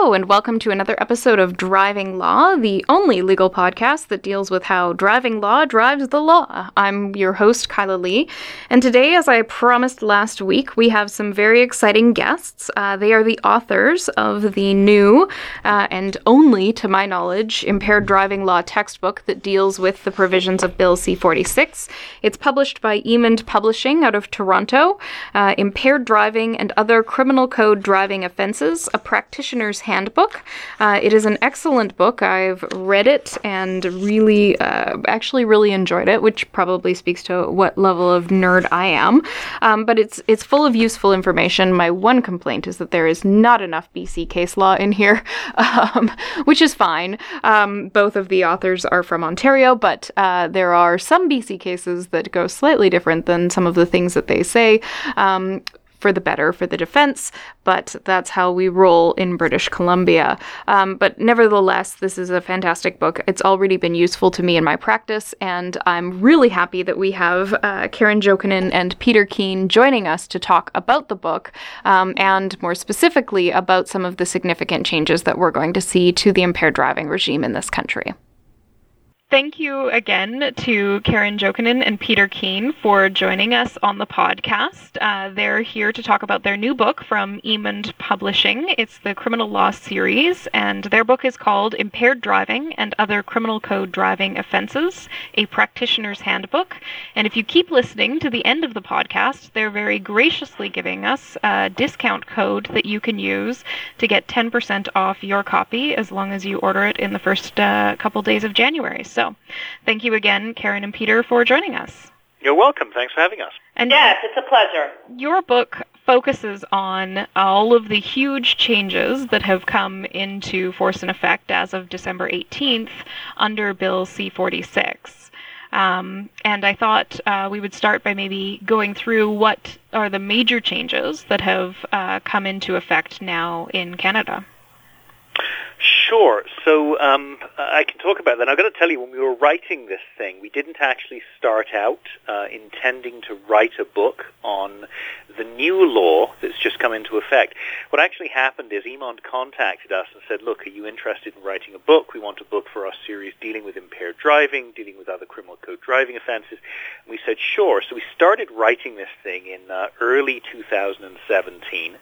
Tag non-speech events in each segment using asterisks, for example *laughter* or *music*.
and welcome to another episode of Driving Law, the only legal podcast that deals with how driving law drives the law. I'm your host, Kyla Lee, and today, as I promised last week, we have some very exciting guests. Uh, they are the authors of the new uh, and only, to my knowledge, impaired driving law textbook that deals with the provisions of Bill C 46. It's published by Emond Publishing out of Toronto. Uh, impaired Driving and Other Criminal Code Driving Offenses, a Practitioner's Handbook. Uh, it is an excellent book. I've read it and really, uh, actually, really enjoyed it, which probably speaks to what level of nerd I am. Um, but it's it's full of useful information. My one complaint is that there is not enough BC case law in here, *laughs* um, which is fine. Um, both of the authors are from Ontario, but uh, there are some BC cases that go slightly different than some of the things that they say. For the better for the defense, but that's how we roll in British Columbia. Um, but nevertheless, this is a fantastic book. It's already been useful to me in my practice, and I'm really happy that we have uh, Karen Jokinen and Peter Keene joining us to talk about the book um, and more specifically about some of the significant changes that we're going to see to the impaired driving regime in this country. Thank you again to Karen Jokinen and Peter Keene for joining us on the podcast. Uh, they're here to talk about their new book from Emond Publishing. It's the Criminal Law series, and their book is called Impaired Driving and Other Criminal Code Driving Offenses, a Practitioner's Handbook. And if you keep listening to the end of the podcast, they're very graciously giving us a discount code that you can use to get 10% off your copy as long as you order it in the first uh, couple days of January. So so thank you again, Karen and Peter, for joining us. You're welcome. Thanks for having us. And yes, it's a pleasure. Your book focuses on all of the huge changes that have come into force and effect as of December 18th under Bill C-46. Um, and I thought uh, we would start by maybe going through what are the major changes that have uh, come into effect now in Canada. Sure. So um, I can talk about that. I've got to tell you, when we were writing this thing, we didn't actually start out uh, intending to write a book on the new law that's just come into effect. What actually happened is Emond contacted us and said, look, are you interested in writing a book? We want a book for our series dealing with impaired driving, dealing with other criminal code driving offenses. And we said, sure. So we started writing this thing in uh, early 2017.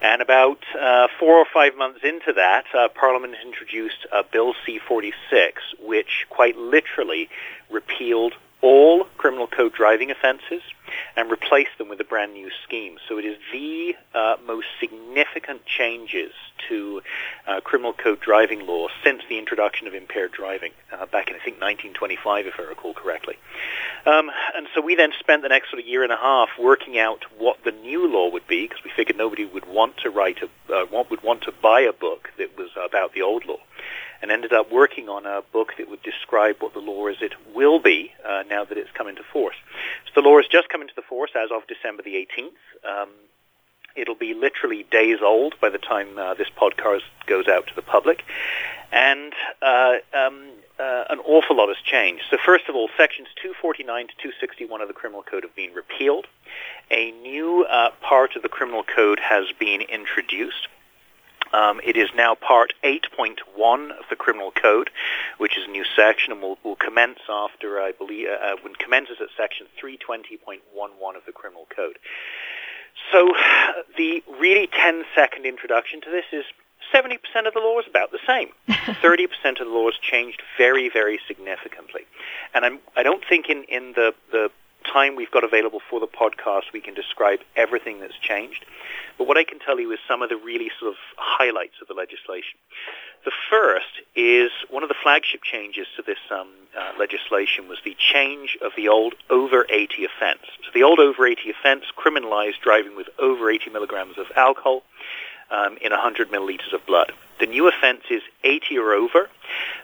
And about uh, four or five months into that, uh, Parliament introduced a Bill C-46, which quite literally repealed all criminal code driving offenses and replace them with a brand new scheme. So it is the uh, most significant changes to uh, criminal code driving law since the introduction of impaired driving uh, back in, I think, 1925, if I recall correctly. Um, and so we then spent the next sort of year and a half working out what the new law would be, because we figured nobody would want to write a, uh, would want to buy a book that was about the old law and ended up working on a book that would describe what the law as it will be uh, now that it's come into force. So the law has just come into the force as of December the 18th. Um, it'll be literally days old by the time uh, this podcast goes out to the public. And uh, um, uh, an awful lot has changed. So first of all, sections 249 to 261 of the criminal code have been repealed. A new uh, part of the criminal code has been introduced. Um, it is now part 8.1 of the Criminal Code, which is a new section, and will, will commence after, I believe, uh, uh when commences at section 320.11 of the Criminal Code. So the really 10-second introduction to this is 70% of the law is about the same. *laughs* 30% of the law has changed very, very significantly. And I'm, I don't think in, in the, the time we've got available for the podcast we can describe everything that's changed. But what I can tell you is some of the really sort of highlights of the legislation. The first is one of the flagship changes to this um, uh, legislation was the change of the old over 80 offense. So the old over 80 offense criminalized driving with over 80 milligrams of alcohol um, in 100 milliliters of blood. The new offense is 80 or over,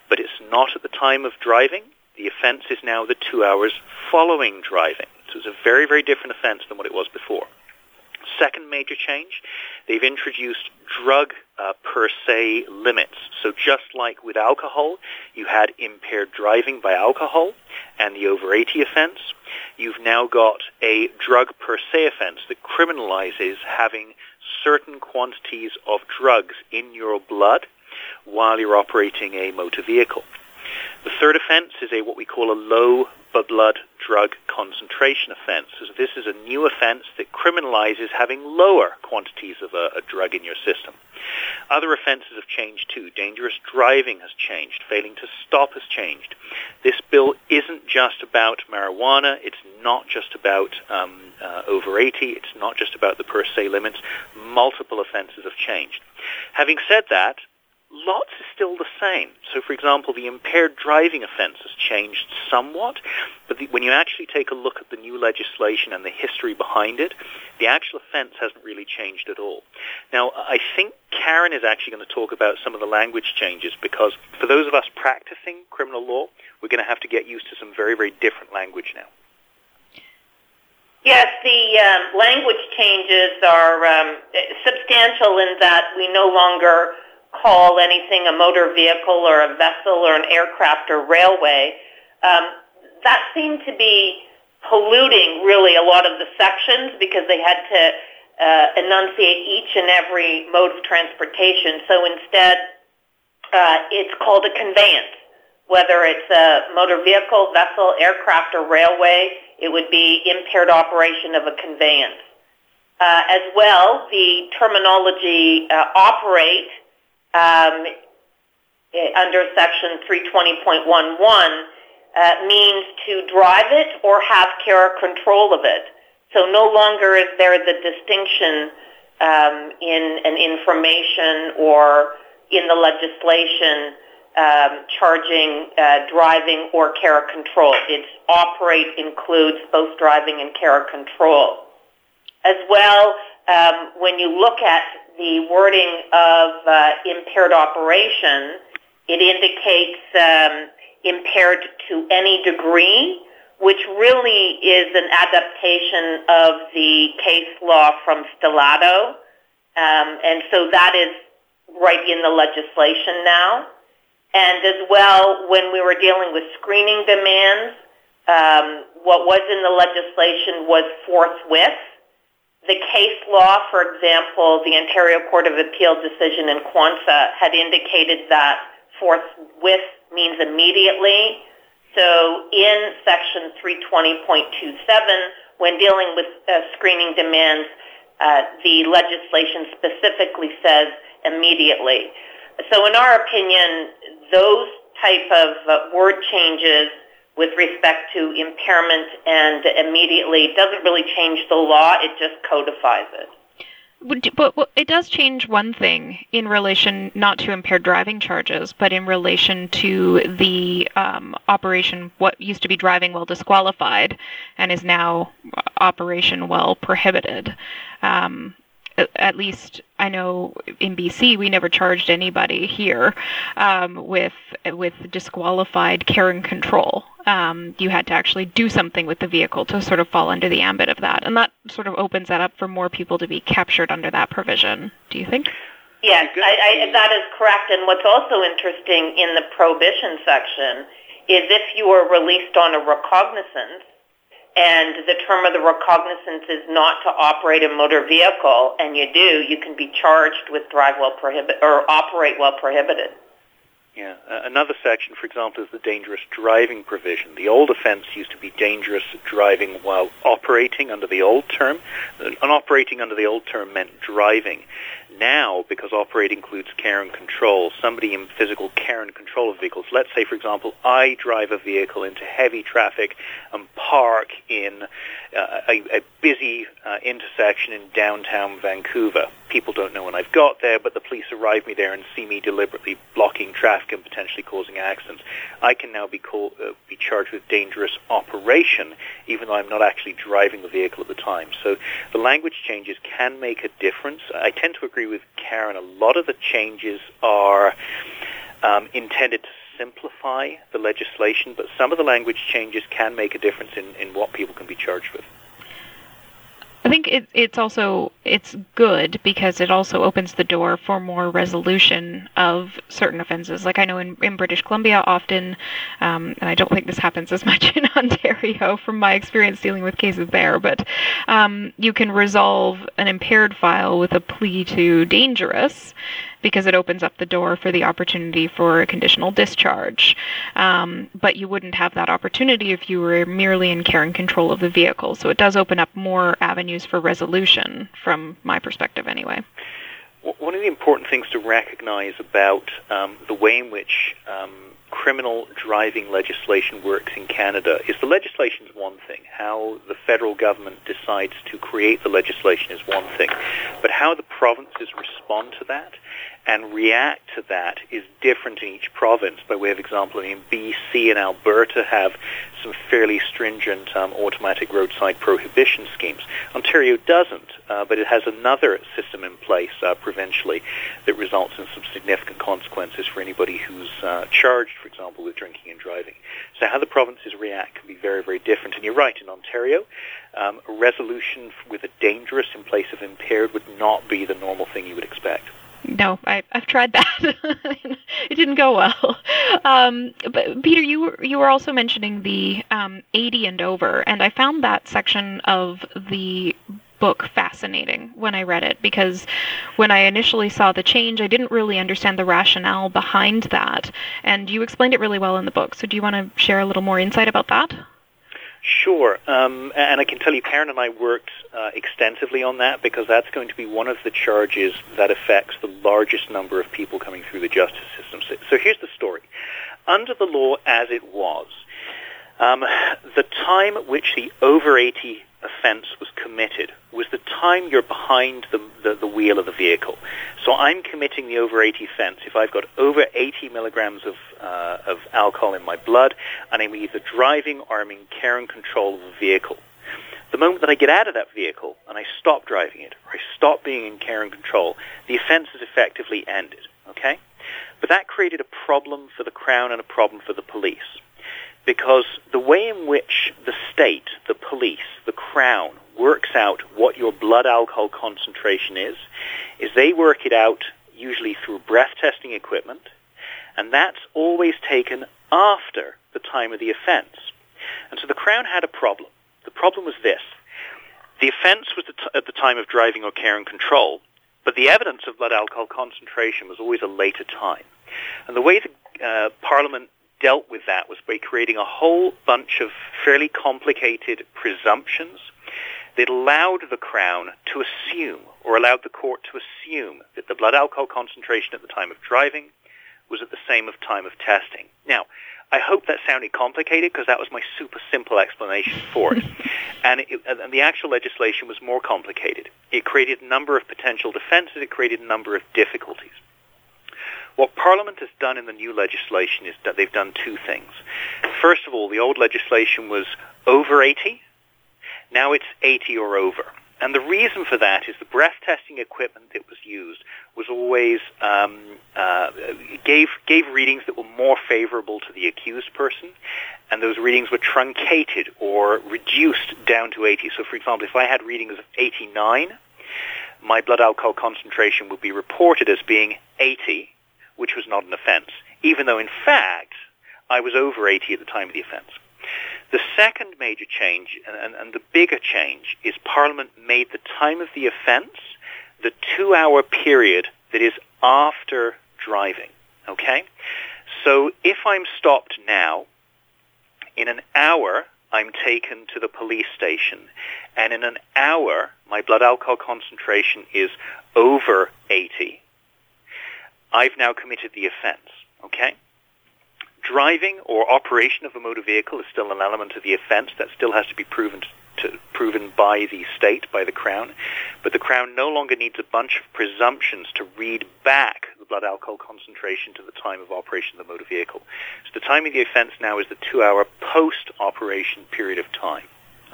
but it's not at the time of driving. The offense is now the two hours following driving. So it's a very, very different offense than what it was before. Second major change, they've introduced drug uh, per se limits. So just like with alcohol, you had impaired driving by alcohol and the over 80 offense, you've now got a drug per se offense that criminalizes having certain quantities of drugs in your blood while you're operating a motor vehicle. The third offense is a what we call a low blood drug concentration offense. So this is a new offense that criminalizes having lower quantities of a, a, drug in your system. Other offenses have changed too. Dangerous driving has changed. Failing to stop has changed. This bill isn't just about marijuana. It's not just about um, uh, over 80. It's not just about the per se limits. Multiple offenses have changed. Having said that, lots is still the same. So, for example, the impaired driving offence has changed somewhat, but the, when you actually take a look at the new legislation and the history behind it, the actual offence hasn't really changed at all. Now, I think Karen is actually going to talk about some of the language changes because for those of us practicing criminal law, we're going to have to get used to some very, very different language now. Yes, the um, language changes are um, substantial in that we no longer call anything a motor vehicle or a vessel or an aircraft or railway, um, that seemed to be polluting really a lot of the sections because they had to uh, enunciate each and every mode of transportation. So instead, uh, it's called a conveyance. Whether it's a motor vehicle, vessel, aircraft, or railway, it would be impaired operation of a conveyance. Uh, as well, the terminology uh, operate um, eh, under Section 320.11 uh, means to drive it or have care or control of it. So no longer is there the distinction um, in an information or in the legislation um, charging uh, driving or care or control. It's operate includes both driving and care or control. As well, um, when you look at the wording of uh, impaired operation, it indicates um, impaired to any degree, which really is an adaptation of the case law from Stellato. Um, and so that is right in the legislation now. And as well, when we were dealing with screening demands, um, what was in the legislation was forthwith the case law, for example, the Ontario Court of Appeal decision in Quansah had indicated that forthwith means immediately. So in Section 320.27, when dealing with uh, screening demands, uh, the legislation specifically says immediately. So in our opinion, those type of uh, word changes with respect to impairment and immediately doesn't really change the law, it just codifies it. But it does change one thing in relation not to impaired driving charges, but in relation to the um, operation, what used to be driving while disqualified and is now operation while prohibited. Um, at least I know in BC we never charged anybody here um, with with disqualified care and control. Um, you had to actually do something with the vehicle to sort of fall under the ambit of that, and that sort of opens that up for more people to be captured under that provision. Do you think? Yes, I, I, that is correct. And what's also interesting in the prohibition section is if you are released on a recognizance and the term of the recognizance is not to operate a motor vehicle, and you do, you can be charged with drive while prohibit or operate while prohibited. Yeah. Uh, another section, for example, is the dangerous driving provision. The old offense used to be dangerous driving while operating under the old term. And operating under the old term meant driving. Now, because operate includes care and control, somebody in physical care and control of vehicles, let's say, for example, I drive a vehicle into heavy traffic and park in uh, a, a, busy uh, intersection in downtown Vancouver. People don't know when I've got there, but the police arrive me there and see me deliberately blocking traffic and potentially causing accidents. I can now be, call, uh, be charged with dangerous operation, even though I'm not actually driving the vehicle at the time. So the language changes can make a difference. I tend to agree with Karen. A lot of the changes are um, intended to simplify the legislation, but some of the language changes can make a difference in, in what people can be charged with. I think it, it's also it's good because it also opens the door for more resolution of certain offenses. Like I know in, in British Columbia, often, um, and I don't think this happens as *laughs* much in Ontario from my experience dealing with cases there, but um, you can resolve an impaired file with a plea to dangerous, because it opens up the door for the opportunity for a conditional discharge. Um, but you wouldn't have that opportunity if you were merely in care and control of the vehicle. So it does open up more avenues for resolution, from my perspective, anyway. One of the important things to recognize about um, the way in which um, criminal driving legislation works in Canada is the legislation is one thing. How the federal government decides to create the legislation is one thing. But how the provinces respond to that and react to that is different in each province. By way of example, I mean, BC and Alberta have some fairly stringent um, automatic roadside prohibition schemes. Ontario doesn't, uh, but it has another system in place uh, provincially that results in some significant consequences for anybody who's uh, charged, for example, with drinking and driving. So how the provinces react can be very, very different. And you're right, in Ontario, um, a resolution with a dangerous in place of impaired would not be the normal thing you would expect. No, I, have tried that. *laughs* it didn't go well. Um, but Peter, you were, you were also mentioning the um, 80 and over, and I found that section of the book fascinating when I read it because when I initially saw the change, I didn't really understand the rationale behind that. And you explained it really well in the book. So do you want to share a little more insight about that? Sure, um, and I can tell you, Karen and I worked uh, extensively on that because that's going to be one of the charges that affects the largest number of people coming through the justice system. So, here's the story. Under the law as it was, um, the time at which the over 80 offense was committed was the time you're behind the, the, the, wheel of the vehicle. So I'm committing the over 80 offense if I've got over 80 milligrams of, uh, of alcohol in my blood and I'm either driving or I'm in care and control of the vehicle. The moment that I get out of that vehicle and I stop driving it or I stop being in care and control, the offense is effectively ended. Okay? But that created a problem for the Crown and a problem for the police because the way in which the state, the police, the crown works out what your blood alcohol concentration is, is they work it out usually through breath testing equipment, and that's always taken after the time of the offense. And so the crown had a problem. The problem was this. The offense was at the time of driving or care and control, but the evidence of blood alcohol concentration was always a later time. And the way the uh, Parliament dealt with that was by creating a whole bunch of fairly complicated presumptions that allowed the Crown to assume, or allowed the court to assume, that the blood alcohol concentration at the time of driving was at the same of time of testing. Now, I hope that sounded complicated because that was my super simple explanation for it. *laughs* and, it, and the actual legislation was more complicated. It created a number of potential defenses. It created a number of difficulties. What Parliament has done in the new legislation is that they've done two things. First of all, the old legislation was over 80. Now it's 80 or over. And the reason for that is the breath testing equipment that was used was always um, uh, gave gave readings that were more favorable to the accused person, and those readings were truncated or reduced down to 80. So, for example, if I had readings of 89, my blood alcohol concentration would be reported as being 80, which was not an offence, even though in fact I was over 80 at the time of the offence. The second major change, and, and, the bigger change, is Parliament made the time of the offence the two-hour period that is after driving. Okay? So if I'm stopped now, in an hour I'm taken to the police station, and in an hour my blood alcohol concentration is over 80, I've now committed the offense. Driving or operation of a motor vehicle is still an element of the offense that still has to be proven to, proven by the state, by the Crown. But the Crown no longer needs a bunch of presumptions to read back the blood alcohol concentration to the time of operation of the motor vehicle. So the time of the offense now is the two-hour post-operation period of time.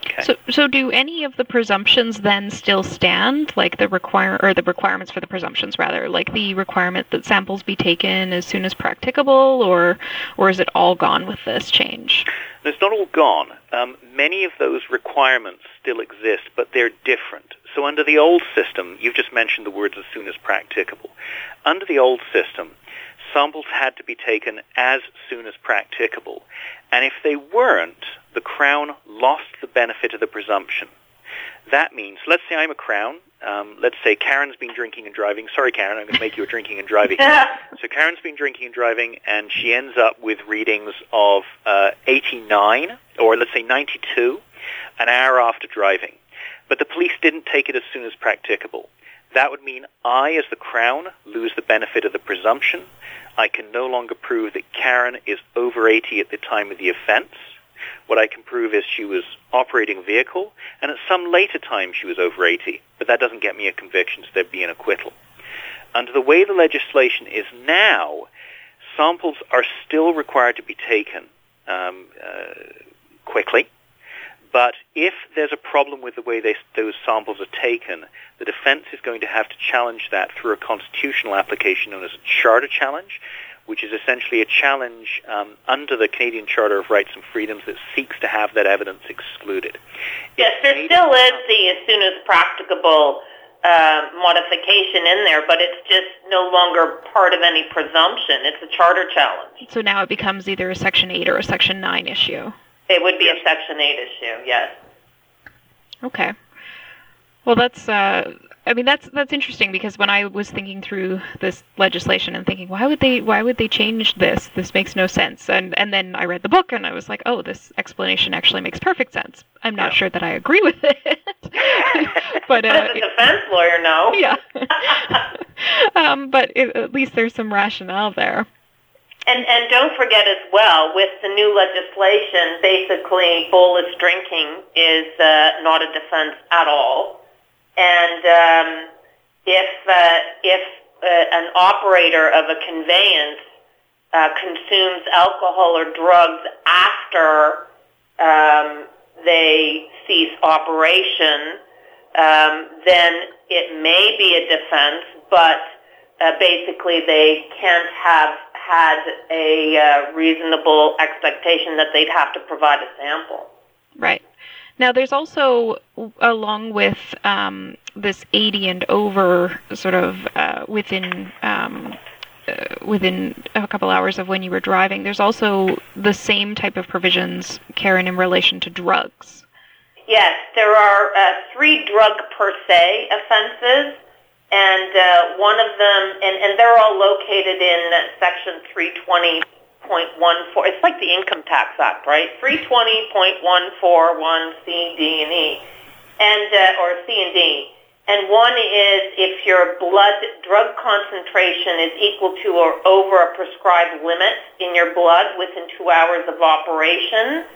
Okay. So, so do any of the presumptions then still stand, like the require or the requirements for the presumptions rather, like the requirement that samples be taken as soon as practicable, or or is it all gone with this change? It's not all gone. Um, many of those requirements still exist, but they're different. So under the old system, you've just mentioned the words as soon as practicable. Under the old system, samples had to be taken as soon as practicable. And if they weren't, the Crown lost the benefit of the presumption. That means, let's say I'm a Crown. Um, let's say Karen's been drinking and driving. Sorry, Karen, I'm going to make you a drinking and driving. *laughs* so Karen's been drinking and driving, and she ends up with readings of uh, 89, or let's say 92, an hour after driving. But the police didn't take it as soon as practicable. That would mean I, as the Crown, lose the benefit of the presumption. I can no longer prove that Karen is over 80 at the time of the offense. What I can prove is she was operating a vehicle, and at some later time she was over 80, but that doesn't get me a conviction, so there'd be an acquittal. Under the way the legislation is now, samples are still required to be taken um, uh, quickly, but if there's a problem with the way they, those samples are taken, the defense is going to have to challenge that through a constitutional application known as a charter challenge, which is essentially a challenge um, under the Canadian Charter of Rights and Freedoms that seeks to have that evidence excluded. Yes, there still is the as soon as practicable uh, modification in there, but it's just no longer part of any presumption. It's a charter challenge. So now it becomes either a Section 8 or a Section 9 issue. It would be a Section 8 issue, yes. Okay. Well, that's uh, I mean that's that's interesting because when I was thinking through this legislation and thinking why would they why would they change this? This makes no sense. And and then I read the book and I was like oh this explanation actually makes perfect sense. I'm not yeah. sure that I agree with it. *laughs* But uh, as a defense lawyer no. *laughs* Yeah. *laughs* Um, but it, at least there's some rationale there and and don't forget as well with the new legislation basically bolus drinking is uh, not a defense at all. And um, if uh, if uh, an operator of a conveyance uh, consumes alcohol or drugs after um, they cease operation, um, then it may be a defense, but uh, basically they can't have had a uh, reasonable expectation that they'd have to provide a sample. Right. Now, there's also, along with um, this 80 and over, sort of uh, within um, uh, within a couple hours of when you were driving, there's also the same type of provisions, Karen, in relation to drugs. Yes, there are uh, three drug per se offenses, and uh, one of them, and, and they're all located in Section 320.14. It's like the Income Tax Act, right? 320.141 C, D, and E, and uh, or C and D. And one is if your blood drug concentration is equal to or over a prescribed limit in your blood within two hours of operation.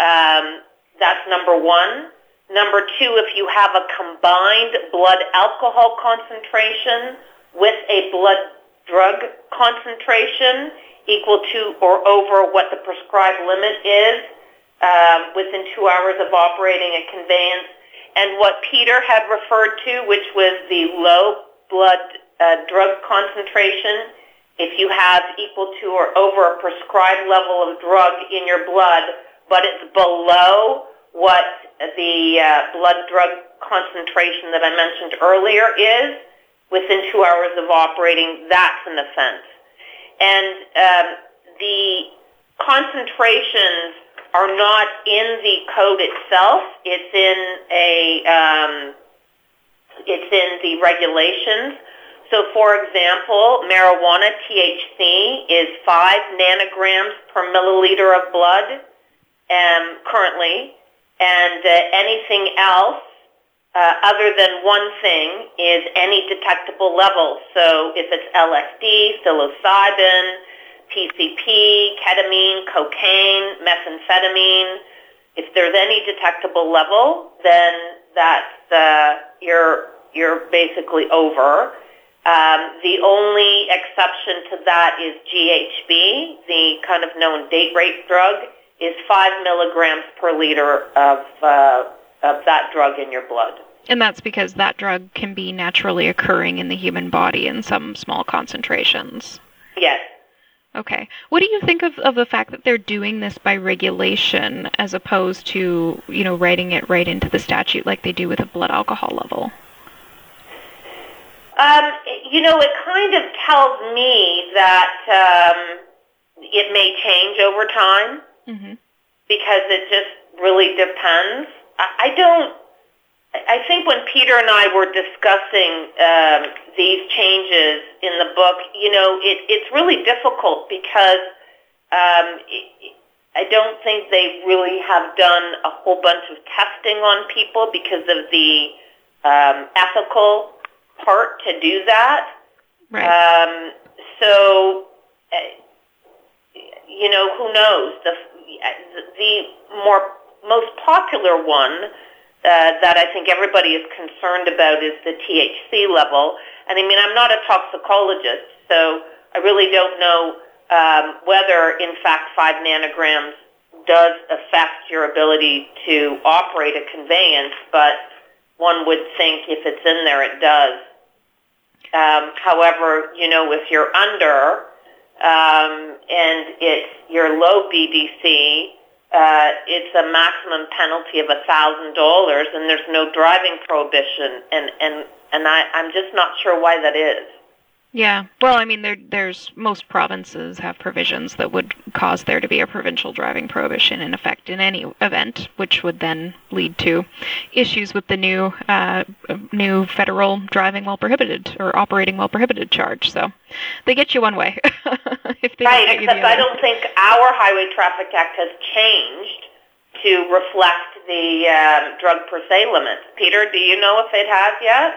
Um, that's number one. Number two, if you have a combined blood alcohol concentration with a blood drug concentration, equal to or over what the prescribed limit is um, within two hours of operating a conveyance. And what Peter had referred to, which was the low blood uh, drug concentration, if you have equal to or over a prescribed level of drug in your blood, but it's below what the uh, blood drug concentration that I mentioned earlier is, within two hours of operating, that's an offense and um, the concentrations are not in the code itself. It's in a um, it's in the regulations. So, for example, marijuana THC is five nanograms per milliliter of blood um, currently, and uh, anything else uh, other than one thing is any detectable level. So if it's LSD, psilocybin, PCP, ketamine, cocaine, methamphetamine, if there's any detectable level, then that's uh, you're you're basically over. Um, the only exception to that is GHB, the kind of known date rape drug. Is five milligrams per liter of uh, of that drug in your blood. And that's because that drug can be naturally occurring in the human body in some small concentrations. Yes. Okay. What do you think of, of the fact that they're doing this by regulation as opposed to, you know, writing it right into the statute like they do with a blood alcohol level? Um, you know, it kind of tells me that um, it may change over time mm-hmm. because it just really depends. I, I don't I think when Peter and I were discussing um, these changes in the book, you know, it, it's really difficult because um, it, I don't think they really have done a whole bunch of testing on people because of the um, ethical part to do that. Right. Um, so, uh, you know, who knows? The the more most popular one uh, that I think everybody is concerned about is the THC level. And I mean, I'm not a toxicologist, so I really don't know um, whether, in fact, five nanograms does affect your ability to operate a conveyance, but one would think if it's in there, it does. Um, however, you know, if you're under um, and it's your low BDC, uh, it's a maximum penalty of a thousand dollars, and there's no driving prohibition, and and and I, I'm just not sure why that is. Yeah, well, I mean, there, there's most provinces have provisions that would cause there to be a provincial driving prohibition in effect in any event, which would then lead to issues with the new uh, new federal driving while prohibited or operating while prohibited charge. So they get you one way. *laughs* if they right, except I don't think our Highway Traffic Act has changed to reflect the um, drug per se limits. Peter, do you know if it has yet?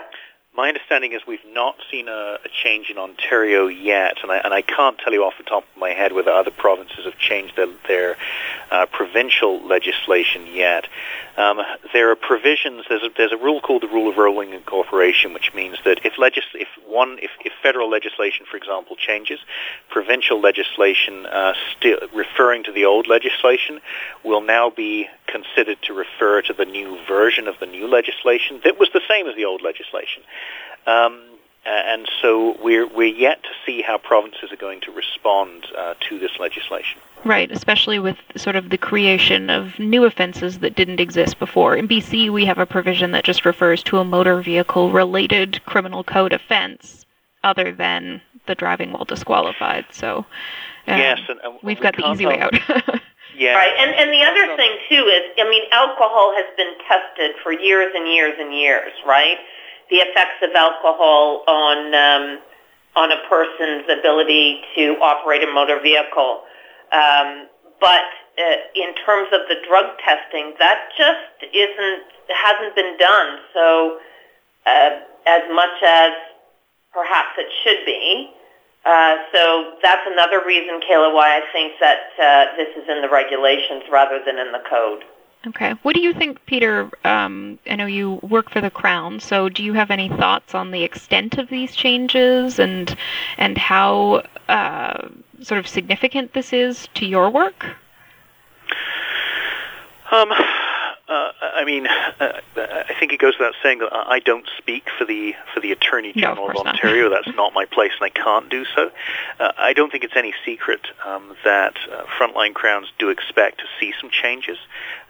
My understanding is we've not seen a, a change in Ontario yet, and I, and I, can't tell you off the top of my head whether other provinces have changed their, their uh, provincial legislation yet. Um, there are provisions. There's a, there's a rule called the rule of rolling incorporation, which means that if legis- if one if, if federal legislation, for example, changes, provincial legislation uh, still referring to the old legislation will now be considered to refer to the new version of the new legislation that was the same as the old legislation. Um, and so we're we're yet to see how provinces are going to respond uh, to this legislation. Right, especially with sort of the creation of new offenses that didn't exist before. In BC, we have a provision that just refers to a motor vehicle related criminal code offense, other than the driving while disqualified. So um, yes, and, and we've we got the easy way out. *laughs* yeah, right. And and the other thing too is, I mean, alcohol has been tested for years and years and years, right? The effects of alcohol on um, on a person's ability to operate a motor vehicle. Um, but uh, in terms of the drug testing, that just isn't hasn't been done. So uh, as much as perhaps it should be. Uh, so that's another reason, Kayla, why I think that uh, this is in the regulations rather than in the code. Okay. What do you think, Peter? Um, I know you work for the Crown, so do you have any thoughts on the extent of these changes and and how uh, sort of significant this is to your work? Um, uh, I mean, uh, I think it goes without saying that I don't speak for the for the Attorney General no, of, of, Ontario. That's *laughs* not my place, and I can't do so. Uh, I don't think it's any secret um, that uh, frontline crowns do expect to see some changes.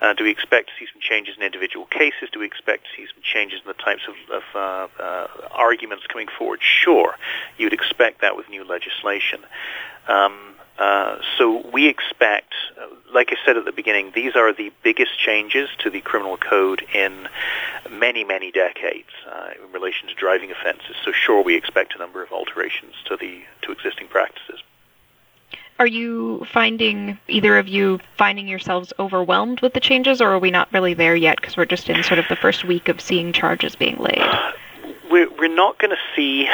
Uh, do we expect to see some changes in individual cases? Do we expect to see some changes in the types of, of uh, arguments coming forward? Sure, you'd expect that with new legislation. Um, uh, so we expect, like I said at the beginning, these are the biggest changes to the criminal code in many, many decades uh, in relation to driving offences. So sure, we expect a number of alterations to the to existing practices. Are you finding either of you finding yourselves overwhelmed with the changes, or are we not really there yet because we're just in sort of the first week of seeing charges being laid? We're, we're not going to see.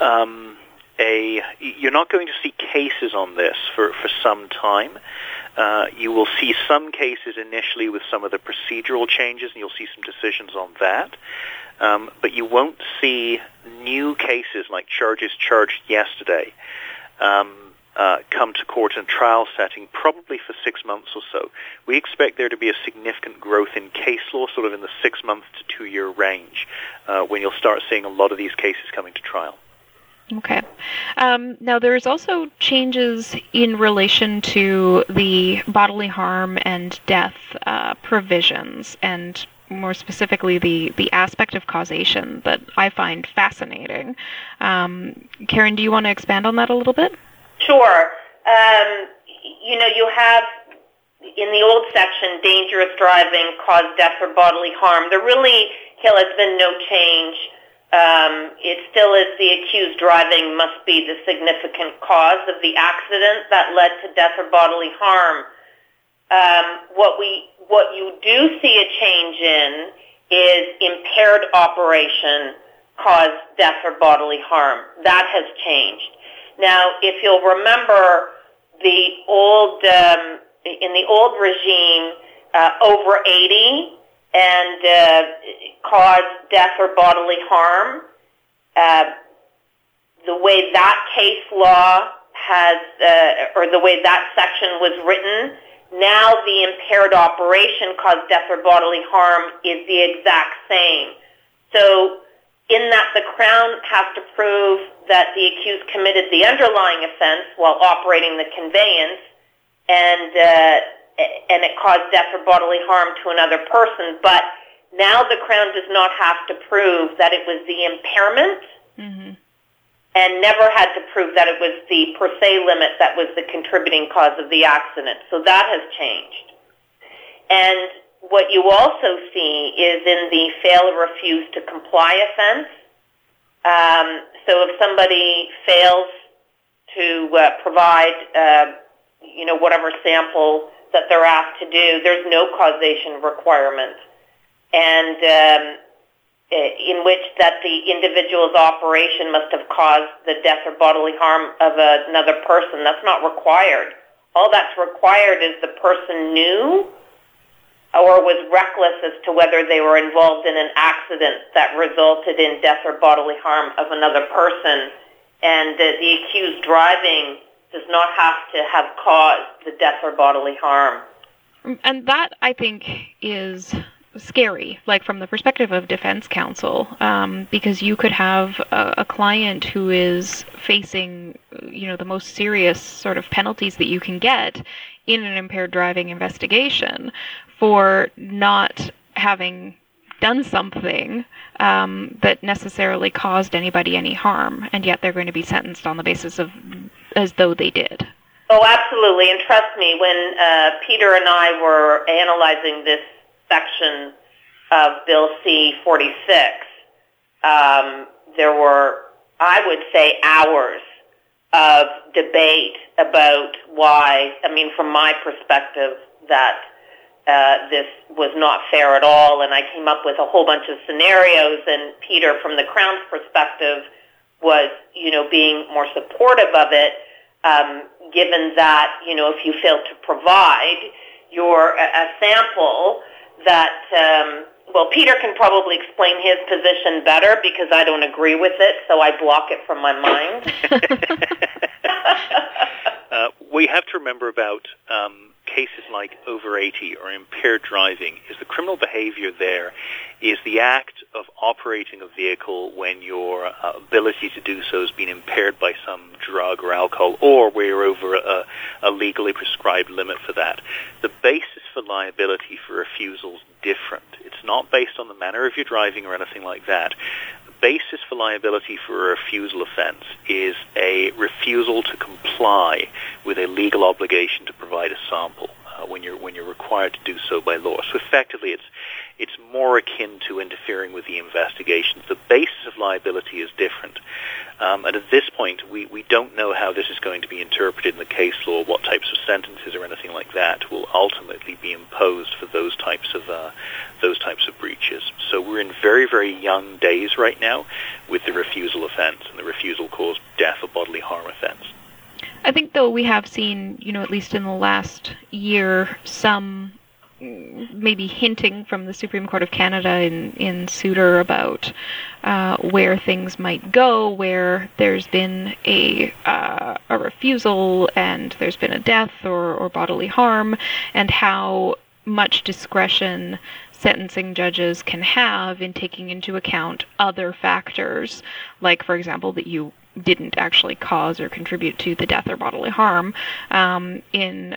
Um, a you're not going to see cases on this for, for some time. Uh, you will see some cases initially with some of the procedural changes, and you'll see some decisions on that. Um, but you won't see new cases like charges charged yesterday. Um, uh, come to court in a trial setting, probably for six months or so. We expect there to be a significant growth in case law, sort of in the six month to two year range, uh, when you'll start seeing a lot of these cases coming to trial. Okay. Um, now, there's also changes in relation to the bodily harm and death uh, provisions, and more specifically, the, the aspect of causation that I find fascinating. Um, Karen, do you want to expand on that a little bit? Sure. Um, you know, you have in the old section, dangerous driving caused death or bodily harm. There really, Hill, has been no change um, it still is the accused driving must be the significant cause of the accident that led to death or bodily harm. Um, what we what you do see a change in is impaired operation caused death or bodily harm. That has changed. Now, if you'll remember, the old um, in the old regime, uh, over 80 and uh, cause death or bodily harm. Uh, the way that case law has, uh, or the way that section was written, now the impaired operation caused death or bodily harm is the exact same. So in that the Crown has to prove that the accused committed the underlying offense while operating the conveyance, and uh, and it caused death or bodily harm to another person. But now the Crown does not have to prove that it was the impairment mm-hmm. and never had to prove that it was the per se limit that was the contributing cause of the accident. So that has changed. And what you also see is in the fail or refuse to comply offense. Um, so if somebody fails to uh, provide, uh, you know, whatever sample that they're asked to do, there's no causation requirement. And um, in which that the individual's operation must have caused the death or bodily harm of another person. That's not required. All that's required is the person knew or was reckless as to whether they were involved in an accident that resulted in death or bodily harm of another person. And uh, the accused driving does not have to have caused the death or bodily harm. And that, I think, is scary, like from the perspective of defense counsel, um, because you could have a, a, client who is facing, you know, the most serious sort of penalties that you can get in an impaired driving investigation for not having done something um, that necessarily caused anybody any harm, and yet they're going to be sentenced on the basis of as though they did. Oh, absolutely. And trust me, when uh, Peter and I were analyzing this section of Bill C-46, um, there were, I would say, hours of debate about why, I mean, from my perspective, that uh, this was not fair at all. And I came up with a whole bunch of scenarios, and Peter, from the Crown's perspective, was, you know, being more supportive of it um, given that, you know, if you fail to provide your a, a sample that, um, well, Peter can probably explain his position better because I don't agree with it, so I block it from my mind. *laughs* *laughs* uh, we have to remember about um, cases like over 80 or impaired driving is the criminal behavior there is the act of operating a vehicle when your uh, ability to do so has been impaired by some drug or alcohol or where you're over a, a legally prescribed limit for that. The basis for liability for refusal is different. It's not based on the manner of your driving or anything like that basis for liability for a refusal offense is a refusal to comply with a legal obligation to provide a sample uh, when you're when you're required to do so by law. So effectively, it's it's more akin to interfering with the investigations. The basis of liability is different. Um, and at this point, we, we don't know how this is going to be interpreted in the case law, what types of sentences or anything like that will ultimately be imposed for those types of uh, those types of breaches. So we're in very, very young days right now with the refusal offense and the refusal cause death or bodily harm offense. I think, though, we have seen, you know, at least in the last year, some maybe hinting from the Supreme Court of Canada in, in Suter about uh, where things might go, where there's been a uh, a refusal and there's been a death or, or bodily harm, and how much discretion sentencing judges can have in taking into account other factors, like, for example, that you didn't actually cause or contribute to the death or bodily harm, um, in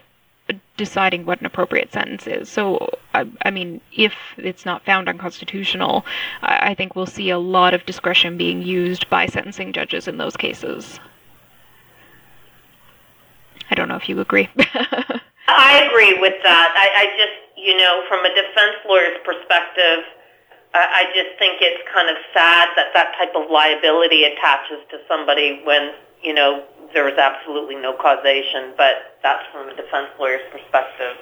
deciding what an appropriate sentence is. So, I, I, mean, if it's not found unconstitutional, I, I think we'll see a lot of discretion being used by sentencing judges in those cases. I don't know if you agree. *laughs* I agree with that. I, I just, you know, from a defense lawyer's perspective, I, I just think it's kind of sad that that type of liability attaches to somebody when, you know, there is absolutely no causation. But that's from a defense lawyer's perspective.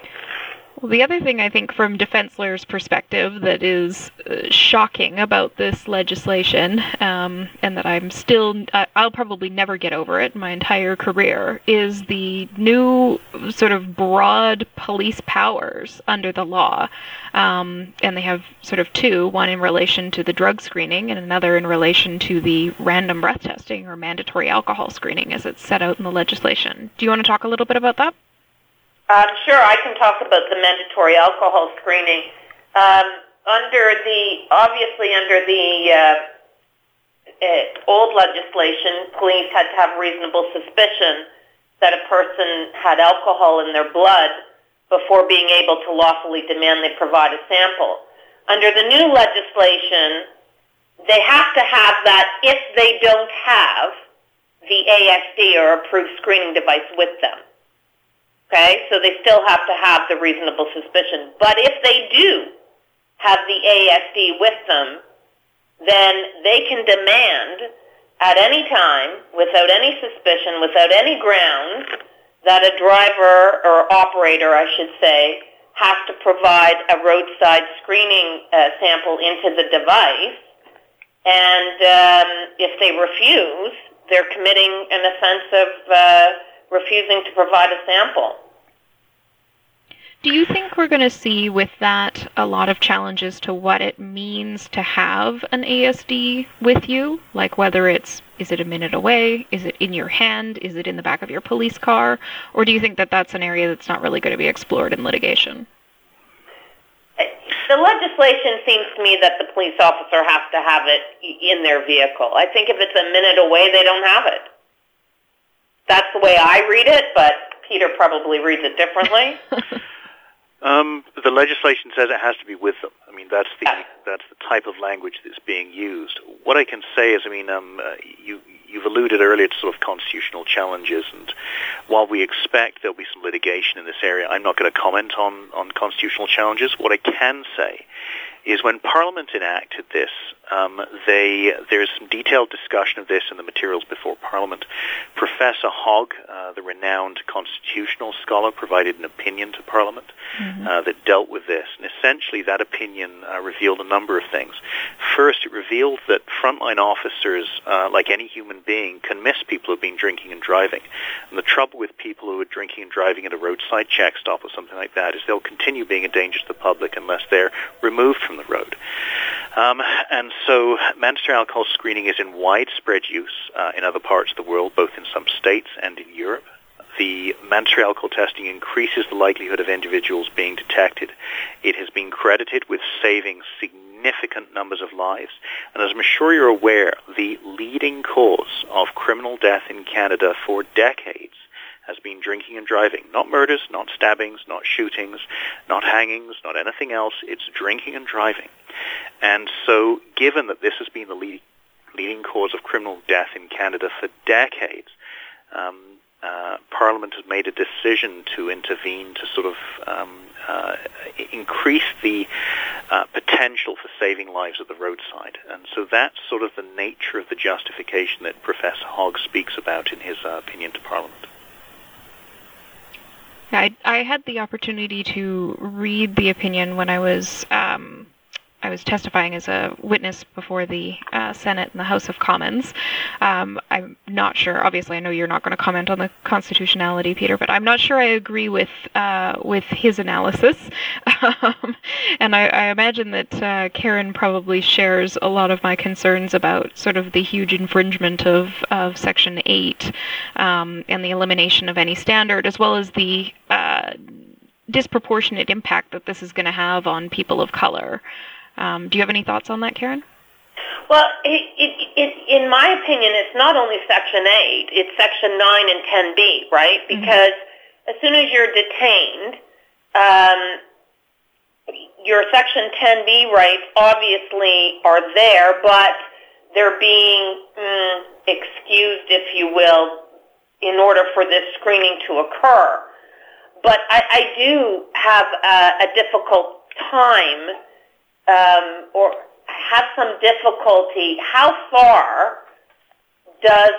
Well, the other thing I think from defense lawyers' perspective that is uh, shocking about this legislation, um, and that I'm still, uh, I'll probably never get over it in my entire career, is the new sort of broad police powers under the law. Um, and they have sort of two one in relation to the drug screening, and another in relation to the random breath testing or mandatory alcohol screening as it's set out in the legislation. Do you want to talk a little bit about that? Um, sure, I can talk about the mandatory alcohol screening. Um, under the obviously under the uh, uh, old legislation, police had to have reasonable suspicion that a person had alcohol in their blood before being able to lawfully demand they provide a sample. Under the new legislation, they have to have that if they don't have the ASD or approved screening device with them. Okay, so they still have to have the reasonable suspicion. But if they do have the ASD with them, then they can demand at any time, without any suspicion, without any grounds, that a driver or operator, I should say, has to provide a roadside screening uh, sample into the device. And um, if they refuse, they're committing an offense of uh, refusing to provide a sample. Do you think we're going to see with that a lot of challenges to what it means to have an ASD with you? Like whether it's is it a minute away? Is it in your hand? Is it in the back of your police car? Or do you think that that's an area that's not really going to be explored in litigation? Eh, the legislation seems to me that the police officer has to have it in their vehicle. I think if it's a minute away, they don't have it that's the way I read it, but Peter probably reads it differently. *laughs* um, the legislation says it has to be with them. I mean, that's the that's the type of language that's being used. What I can say is, I mean, um, uh, you you've alluded earlier to sort of constitutional challenges, and while we expect there'll be some litigation in this area, I'm not going to comment on on constitutional challenges. What I can say is when Parliament enacted this, um, they, there's some detailed discussion of this in the materials before Parliament. Professor Hogg, uh, the renowned constitutional scholar, provided an opinion to Parliament mm-hmm. uh, that dealt with this. And essentially that opinion uh, revealed a number of things. First, it revealed that frontline officers, uh, like any human being, can miss people who have been drinking and driving. And the trouble with people who are drinking and driving at a roadside check stop or something like that is they'll continue being a danger to the public unless they're removed from the road. Um, and so mandatory alcohol screening is in widespread use uh, in other parts of the world, both in some states and in Europe. The mandatory alcohol testing increases the likelihood of individuals being detected. It has been credited with saving significant numbers of lives. And as I'm sure you're aware, the leading cause of criminal death in Canada for decades has been drinking and driving. Not murders, not stabbings, not shootings, not hangings, not anything else. It's drinking and driving. And so given that this has been the leading, leading cause of criminal death in Canada for decades, um, uh, Parliament has made a decision to intervene to sort of um, uh, increase the uh, potential for saving lives at the roadside. And so that's sort of the nature of the justification that Professor Hogg speaks about in his uh, opinion to Parliament. I, I had the opportunity to read the opinion when I was um, I was testifying as a witness before the uh, Senate and the House of Commons. Um, I'm not sure. Obviously, I know you're not going to comment on the constitutionality, Peter, but I'm not sure I agree with uh, with his analysis. *laughs* um, and I, I, imagine that uh, Karen probably shares a lot of my concerns about sort of the huge infringement of of Section Eight um, and the elimination of any standard, as well as the disproportionate impact that this is going to have on people of color. Um, do you have any thoughts on that, Karen? Well, it, it, it, in my opinion, it's not only Section 8, it's Section 9 and 10B, right? Mm-hmm. Because mm-hmm. as soon as you're detained, um, your Section 10B rights obviously are there, but they're being mm, excused, if you will, in order for this screening to occur. But I, I do have a, a difficult time um, or have some difficulty. How far does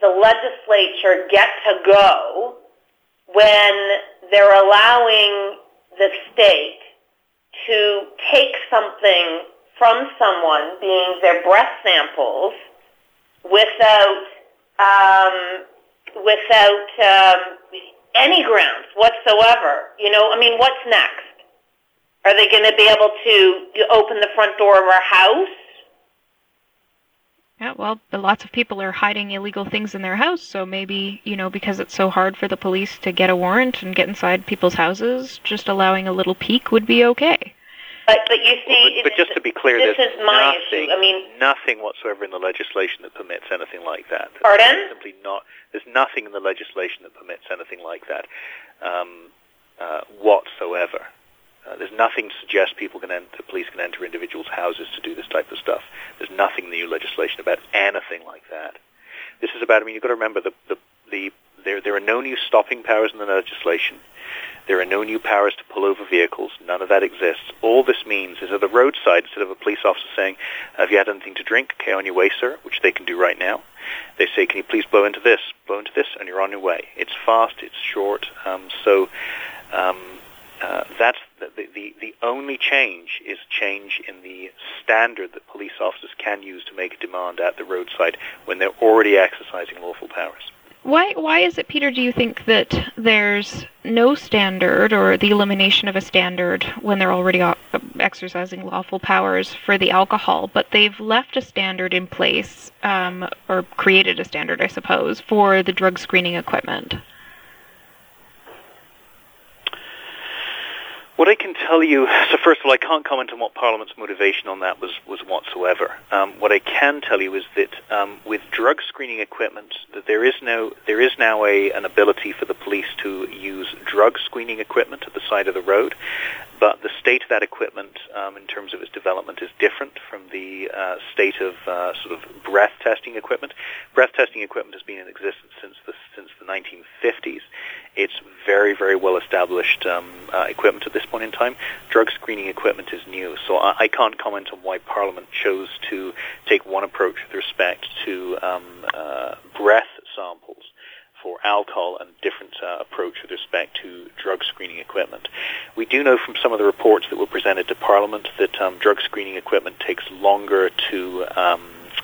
the legislature get to go when they're allowing the state to take something from someone, being their breath samples, without um, without um, any grounds whatsoever? You know, I mean, what's next? Are they going to be able to open the front door of our house? Yeah, well, lots of people are hiding illegal things in their house, so maybe, you know, because it's so hard for the police to get a warrant and get inside people's houses, just allowing a little peek would be okay. But, but you see, but, but just to be clear, this is my nothing, issue. I mean, nothing whatsoever in the legislation that permits anything like that. Pardon? There's simply not. There's nothing in the legislation that permits anything like that um, uh, whatsoever. Uh, there's nothing to suggest people can enter, police can enter individuals' houses to do this type of stuff. There's nothing in the new legislation about anything like that. This is about. I mean, you've got to remember the the, the there there are no new stopping powers in the legislation. There are no new powers to pull over vehicles. None of that exists. All this means is at the roadside, instead of a police officer saying, "Have you had anything to drink? Okay, on your way, sir," which they can do right now. They say, "Can you please blow into this? Blow into this, and you're on your way." It's fast. It's short. Um, so. Um, uh, that's the, the, the only change is change in the standard that police officers can use to make a demand at the roadside when they're already exercising lawful powers. Why why is it, Peter? Do you think that there's no standard or the elimination of a standard when they're already exercising lawful powers for the alcohol, but they've left a standard in place um, or created a standard, I suppose, for the drug screening equipment? What I can tell you, *laughs* so first of all, I can't comment on what Parliament's motivation on that was, was whatsoever. Um, what I can tell you is that um, with drug screening equipment, that there is now there is now a, an ability for the police to use drug screening equipment at the side of the road, but the state of that equipment um, in terms of its development is different from the uh, state of uh, sort of breath testing equipment. Breath testing equipment has been in existence since the since the 1950s. It's very, very well established um, uh, equipment at this point in time. Drug screening equipment is new, so I, I, can't comment on why Parliament chose to take one approach with respect to um, uh, breath samples for alcohol and different uh, approach with respect to drug screening equipment. We do know from some of the reports that were presented to Parliament that um, drug screening equipment takes longer to um,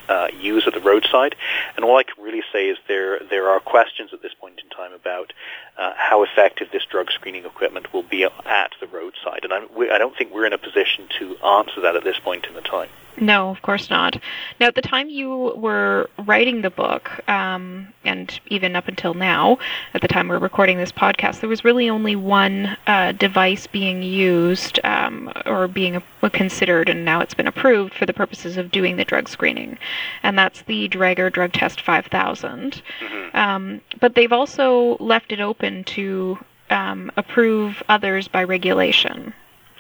uh, use at the roadside. And all I can really say is there there are questions at this point in time about uh, how effective this drug screening equipment will be at the roadside. And I'm, we, I don't think we're in a position to answer that at this point in the time. No, of course not. Now, at the time you were writing the book, um, and even up until now, at the time we're recording this podcast, there was really only one uh, device being used um, or being considered, and now it's been approved for the purposes of doing the drug screening, and that's the Draeger Drug Test 5000. Mm-hmm. Um, but they've also left it open to um, approve others by regulation.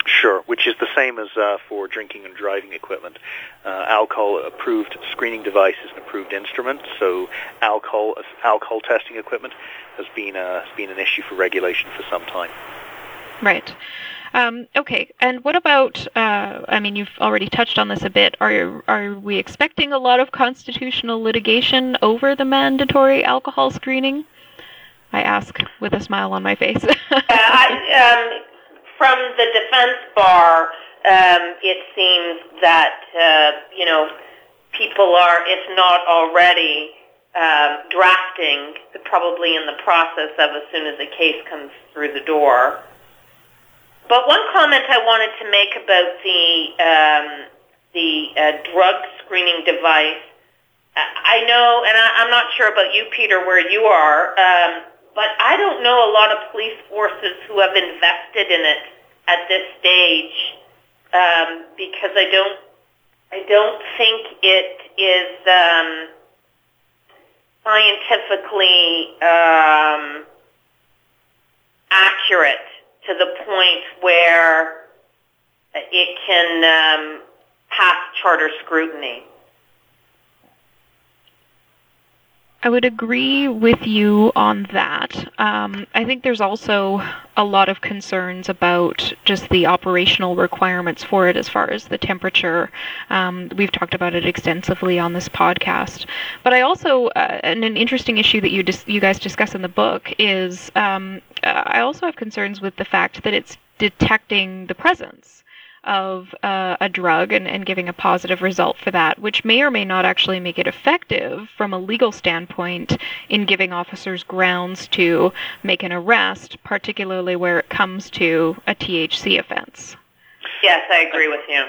Sure, which is the same as uh, for drinking and driving equipment. Uh, alcohol approved screening device is an approved instrument, so alcohol alcohol testing equipment has been a, has been an issue for regulation for some time. Right. Um, okay, and what about? Uh, I mean, you've already touched on this a bit. Are are we expecting a lot of constitutional litigation over the mandatory alcohol screening? I ask with a smile on my face. *laughs* uh, I, um, from the defense bar, um, it seems that uh, you know people are, if not already, um, drafting, probably in the process of as soon as a case comes through the door. But one comment I wanted to make about the um, the uh, drug screening device, I know, and I, I'm not sure about you, Peter, where you are, um, but I don't know a lot of police forces who have invested in it at this stage um, because I don't I don't think it is um, scientifically um, accurate to the point where it can um, pass charter scrutiny. I would agree with you on that. Um, I think there's also a lot of concerns about just the operational requirements for it as far as the temperature. Um, we've talked about it extensively on this podcast. But I also, uh, and an interesting issue that you dis- you guys discuss in the book is um, I also have concerns with the fact that it's detecting the presence of uh, a drug and, and giving a positive result for that, which may or may not actually make it effective from a legal standpoint in giving officers grounds to make an arrest, particularly where it comes to a THC offense. Yes, I agree with you.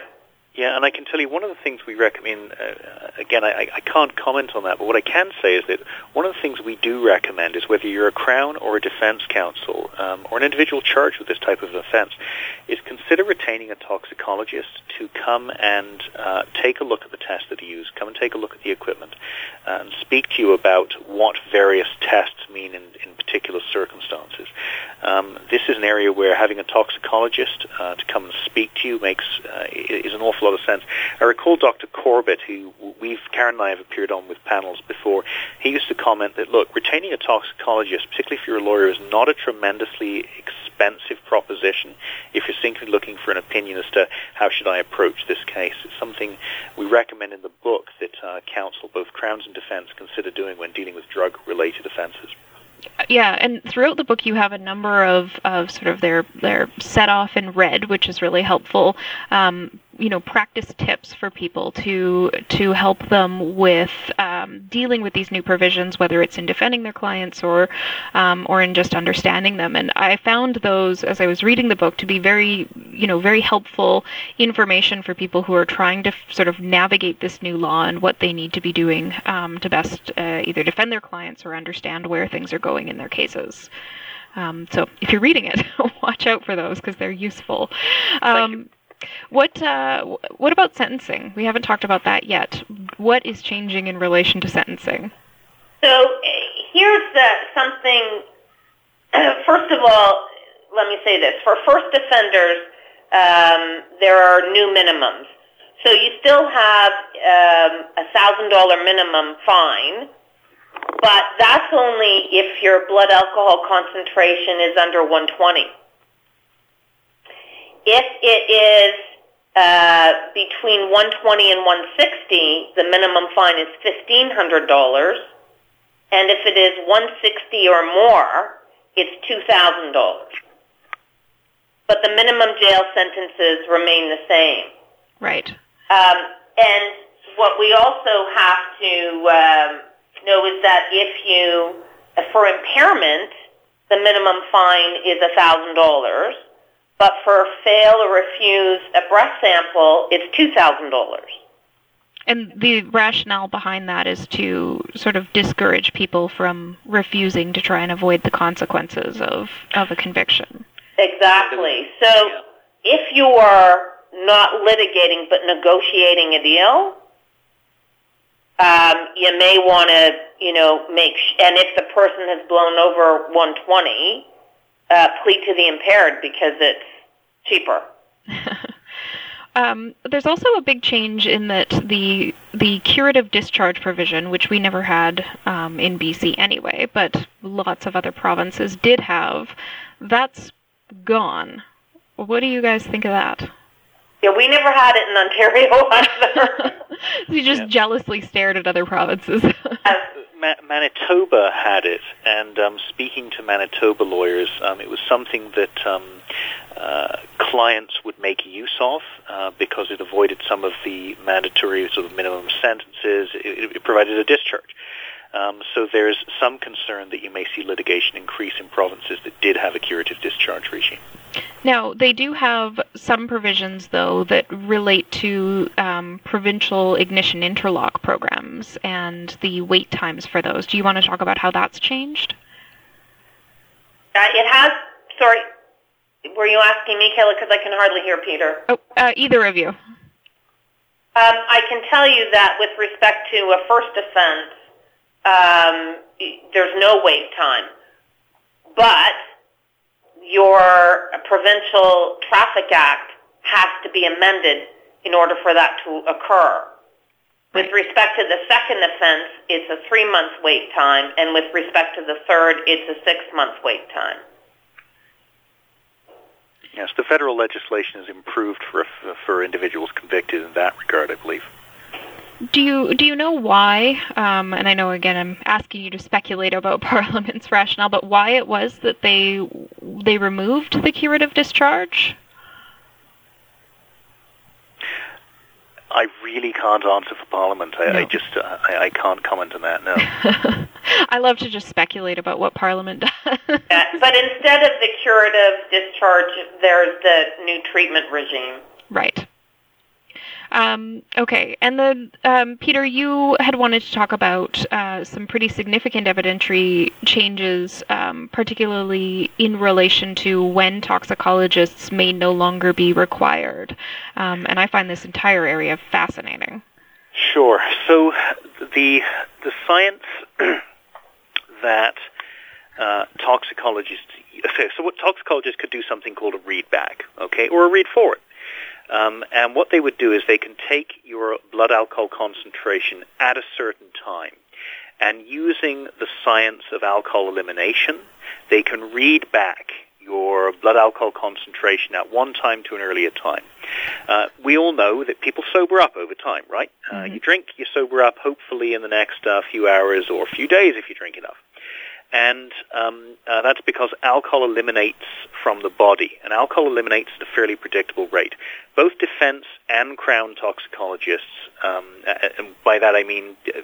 Yeah, and I can tell you one of the things we recommend, uh, again, I, I can't comment on that, but what I can say is that one of the things we do recommend is whether you're a Crown or a defense counsel um, or an individual charged with this type of offense, is consider retaining a toxicologist to come and uh, take a look at the test that you use, come and take a look at the equipment, and speak to you about what various tests mean in, in particular circumstances. Um, this is an area where having a toxicologist uh, to come and speak to you makes uh, is an awful lot of sense. I recall Dr. Corbett, who we've Karen and I have appeared on with panels before. He used to comment that look, retaining a toxicologist, particularly if you're a lawyer, is not a tremendously expensive proposition. If you're simply looking for an opinion as to how should I approach this case, it's something we recommend in the book that uh, counsel, both Crowns and Defence, consider doing when dealing with drug-related offences yeah, and throughout the book you have a number of, of sort of their their set off in red, which is really helpful. Um, you know practice tips for people to to help them with um, dealing with these new provisions, whether it's in defending their clients or um, or in just understanding them. And I found those as I was reading the book to be very you know very helpful information for people who are trying to f- sort of navigate this new law and what they need to be doing um, to best uh, either defend their clients or understand where things are going in their cases. Um, so if you're reading it, *laughs* watch out for those because they're useful. Um, what uh, what about sentencing? We haven't talked about that yet. What is changing in relation to sentencing? So here's the, something. *clears throat* first of all, let me say this: for first offenders, um, there are new minimums. So you still have um, a thousand dollar minimum fine, but that's only if your blood alcohol concentration is under 120. If it is uh, between 120 and 160, the minimum fine is $1,500. And if it is 160 or more, it's $2,000. But the minimum jail sentences remain the same. Right. Um, and what we also have to um, know is that if you, for impairment, the minimum fine is $1,000 but for fail or refuse a breath sample, it's $2,000. And the rationale behind that is to sort of discourage people from refusing to try and avoid the consequences of, of a conviction. Exactly. So if you are not litigating but negotiating a deal, um, you may want to, you know, make, sh- and if the person has blown over 120, uh, plead to the impaired because it's cheaper. *laughs* Um, there's also a big change in that the the curative discharge provision, which we never had um, in BC anyway, but lots of other provinces did have, that's gone. What do you guys think of that? Yeah, we never had it in Ontario *laughs* either. *laughs* you just yeah. jealously stared at other provinces. Ma- Manitoba had it, and um, speaking to Manitoba lawyers, um, it was something that um, uh, clients would make use of uh, because it avoided some of the mandatory sort of minimum sentences. It, it provided a discharge. Um, so there's some concern that you may see litigation increase in provinces that did have a curative discharge regime. Now, they do have some provisions, though, that relate to um, provincial ignition interlock programs and the wait times for those. Do you want to talk about how that's changed? Uh, it has. Sorry, were you asking me, Kayla? Because I can hardly hear Peter. Oh, uh, either of you. Um, I can tell you that with respect to a first offense, um, there's no wait time, but your provincial traffic act has to be amended in order for that to occur. With respect to the second offense, it's a three-month wait time, and with respect to the third, it's a six-month wait time. Yes, the federal legislation has improved for for individuals convicted in that regard, I believe. Do you do you know why? Um, and I know again I'm asking you to speculate about *laughs* Parliament's rationale, but why it was that they they removed the curative discharge? I really can't answer for Parliament. I, no. I just uh, I, I, can't comment on that. No. *laughs* I love to just speculate about what Parliament *laughs* does. yeah, but instead of the curative discharge, there's the new treatment regime. Right. Um, okay, and then um, Peter, you had wanted to talk about uh, some pretty significant evidentiary changes, um, particularly in relation to when toxicologists may no longer be required, um, and I find this entire area fascinating. Sure. So the the science *clears throat* that uh, toxicologists so, so what toxicologists could do something called a read back, okay, or a read forward. Um, and what they would do is they can take your blood alcohol concentration at a certain time, and using the science of alcohol elimination, they can read back your blood alcohol concentration at one time to an earlier time. Uh, we all know that people sober up over time, right? Uh, mm-hmm. You drink, you sober up hopefully in the next uh, few hours or a few days if you drink enough and um, uh, that's because alcohol eliminates from the body, and alcohol eliminates at a fairly predictable rate. Both defense and crown toxicologists, um, and by that I mean uh,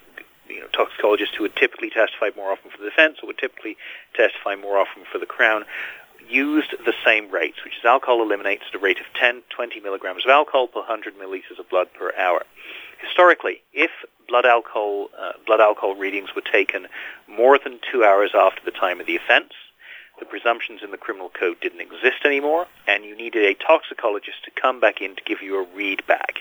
you know, toxicologists who would typically testify more often for the defense or would typically testify more often for the crown, used the same rates, which is alcohol eliminates at a rate of 10, 20 milligrams of alcohol per 100 milliliters of blood per hour. Historically, if blood alcohol uh, blood alcohol readings were taken more than two hours after the time of the offence. The presumptions in the criminal code didn't exist anymore, and you needed a toxicologist to come back in to give you a read back.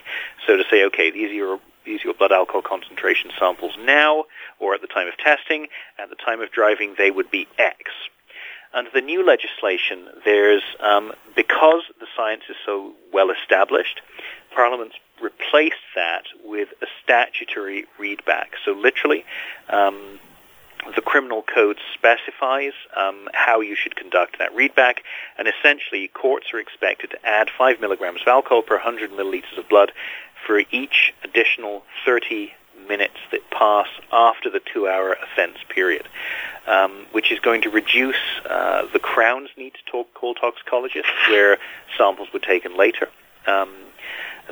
So to say, okay, these are your these are your blood alcohol concentration samples now, or at the time of testing, at the time of driving, they would be X. Under the new legislation, there's um, because the science is so well established, Parliament's replaced that with a statutory readback. So literally, um, the criminal code specifies um, how you should conduct that readback, and essentially courts are expected to add 5 milligrams of alcohol per 100 milliliters of blood for each additional 30 minutes that pass after the two-hour offence period, um, which is going to reduce uh, the Crown's need to talk, call toxicologists, where samples were taken later. Um,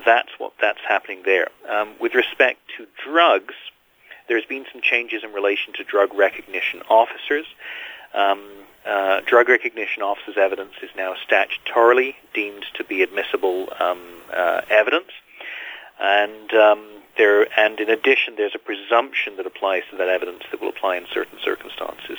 that's what that's happening there. Um, with respect to drugs, there's been some changes in relation to drug recognition officers. Um, uh, drug recognition officers' evidence is now statutorily deemed to be admissible um, uh, evidence, and um, there, and in addition, there's a presumption that applies to that evidence that will apply in certain circumstances.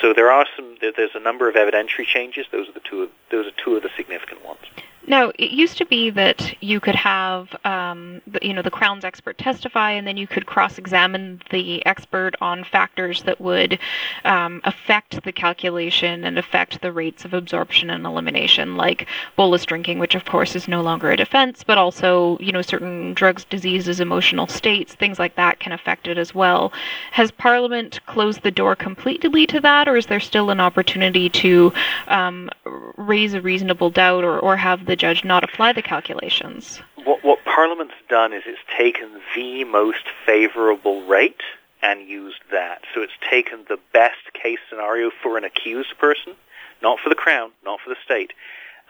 So there are some. There's a number of evidentiary changes. Those are the two. Of, those are two of the significant ones. Now, it used to be that you could have, um, the, you know, the Crown's expert testify, and then you could cross-examine the expert on factors that would um, affect the calculation and affect the rates of absorption and elimination, like bolus drinking, which of course is no longer a defense, but also, you know, certain drugs, diseases, emotional states, things like that can affect it as well. Has Parliament closed the door completely to that, or is there still an opportunity to um, raise a reasonable doubt or, or have the judge not apply the calculations? What, what Parliament's done is it's taken the most favourable rate and used that. So it's taken the best case scenario for an accused person, not for the Crown, not for the state.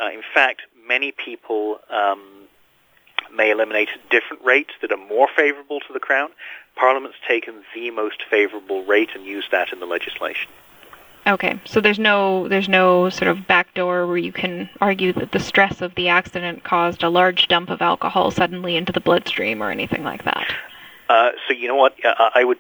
Uh, in fact, many people um, may eliminate different rates that are more favorable to the Crown. Parliament's taken the most favorable rate and used that in the legislation. Okay, so there's no there's no sort of backdoor where you can argue that the stress of the accident caused a large dump of alcohol suddenly into the bloodstream or anything like that. Uh, so you know what? I would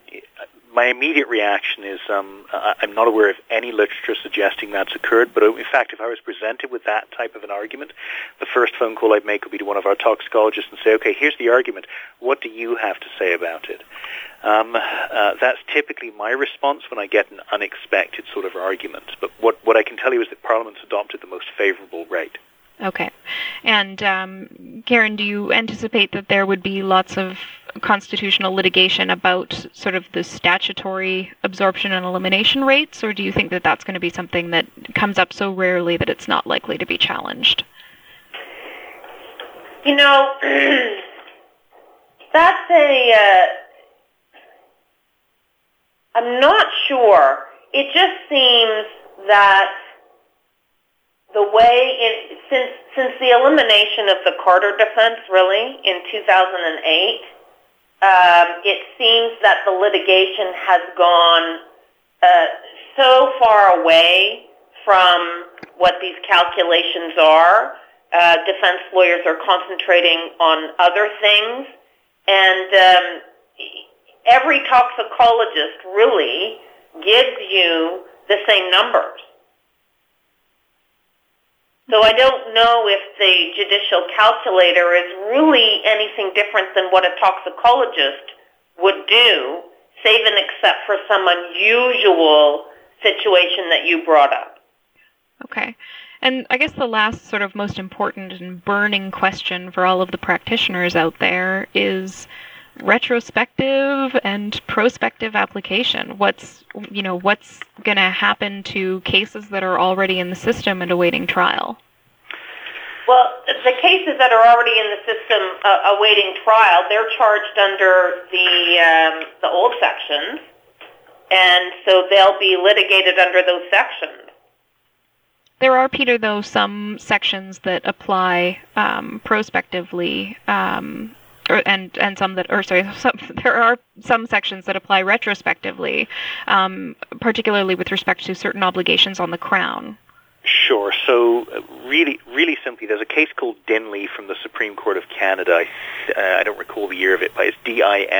my immediate reaction is um, I'm not aware of any literature suggesting that's occurred, but in fact, if I was presented with that type of an argument, the first phone call I'd make would be to one of our toxicologists and say, okay, here's the argument. What do you have to say about it? Um, uh, that's typically my response when I get an unexpected sort of argument. But what, what I can tell you is that Parliament's adopted the most favourable rate. Okay. And um, Karen, do you anticipate that there would be lots of constitutional litigation about sort of the statutory absorption and elimination rates, or do you think that that's going to be something that comes up so rarely that it's not likely to be challenged? You know, *clears throat* that's a. Uh, I'm not sure. It just seems that the way it, since since the elimination of the Carter defense, really in 2008, um, it seems that the litigation has gone uh, so far away from what these calculations are. Uh, defense lawyers are concentrating on other things, and um, every toxicologist really gives you the same numbers. So I don't know if the judicial calculator is really anything different than what a toxicologist would do, save and except for some unusual situation that you brought up. Okay. And I guess the last sort of most important and burning question for all of the practitioners out there is retrospective and prospective application. What's you know what's going to happen to cases that are already in the system and awaiting trial? Well, the cases that are already in the system uh, awaiting trial, they're charged under the um, the old sections, and so they'll be litigated under those sections. There are, Peter, though, some sections that apply um, prospectively um, and and some that, or sorry, *laughs* some, there are some sections that apply retrospectively, um, particularly with respect to certain obligations on the crown. Sure. So, uh, really, really simply, there's a case called Dineley from the Supreme Court of Canada. I, uh, I don't recall the year of it, but it's D-I-N-E-L-E-Y.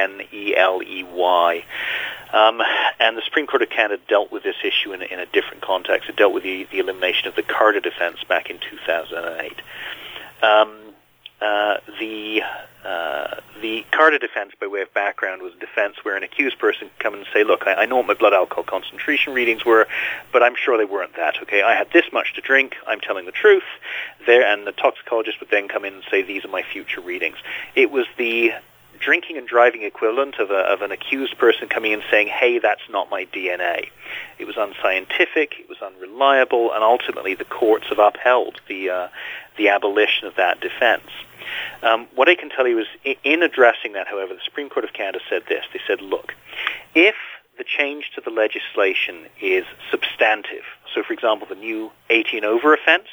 Um, and the Supreme Court of Canada dealt with this issue in, in a different context. It dealt with the, the elimination of the Carter defense back in 2008. Um, uh, the uh, the Carter defense, by way of background, was a defense where an accused person could come and say, "Look, I, I know what my blood alcohol concentration readings were, but I'm sure they weren't that. Okay, I had this much to drink. I'm telling the truth." There, and the toxicologist would then come in and say, "These are my future readings." It was the drinking and driving equivalent of, a, of an accused person coming in saying, hey, that's not my DNA. It was unscientific, it was unreliable, and ultimately the courts have upheld the, uh, the abolition of that defense. Um, what I can tell you is, in addressing that, however, the Supreme Court of Canada said this. They said, look, if the change to the legislation is substantive, so for example, the new 18 over offense,